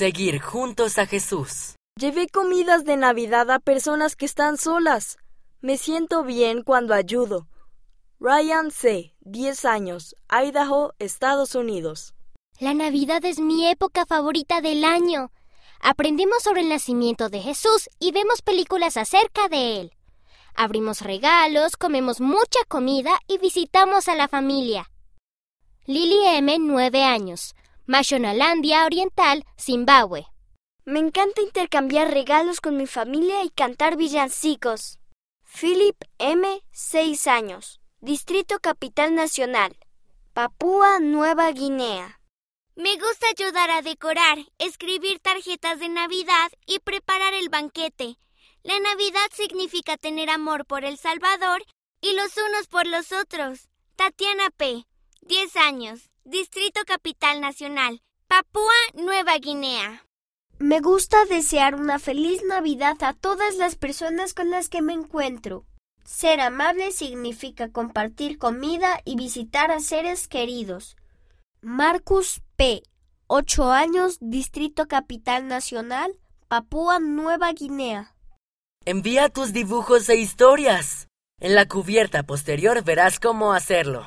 Seguir juntos a Jesús. Llevé comidas de Navidad a personas que están solas. Me siento bien cuando ayudo. Ryan C., 10 años, Idaho, Estados Unidos. La Navidad es mi época favorita del año. Aprendemos sobre el nacimiento de Jesús y vemos películas acerca de él. Abrimos regalos, comemos mucha comida y visitamos a la familia. Lily M., 9 años, Mashonalandia Oriental, Zimbabue. Me encanta intercambiar regalos con mi familia y cantar villancicos. Philip M., 6 años, Distrito Capital Nacional, Papúa Nueva Guinea. Me gusta ayudar a decorar, escribir tarjetas de Navidad y preparar el banquete. La Navidad significa tener amor por el Salvador y los unos por los otros. Tatiana P., 10 años, Distrito Capital Nacional, Papúa Nueva Guinea. Me gusta desear una feliz Navidad a todas las personas con las que me encuentro. Ser amable significa compartir comida y visitar a seres queridos. Marcus P., 8 años, Distrito Capital Nacional, Papúa Nueva Guinea. Envía tus dibujos e historias. En la cubierta posterior verás cómo hacerlo.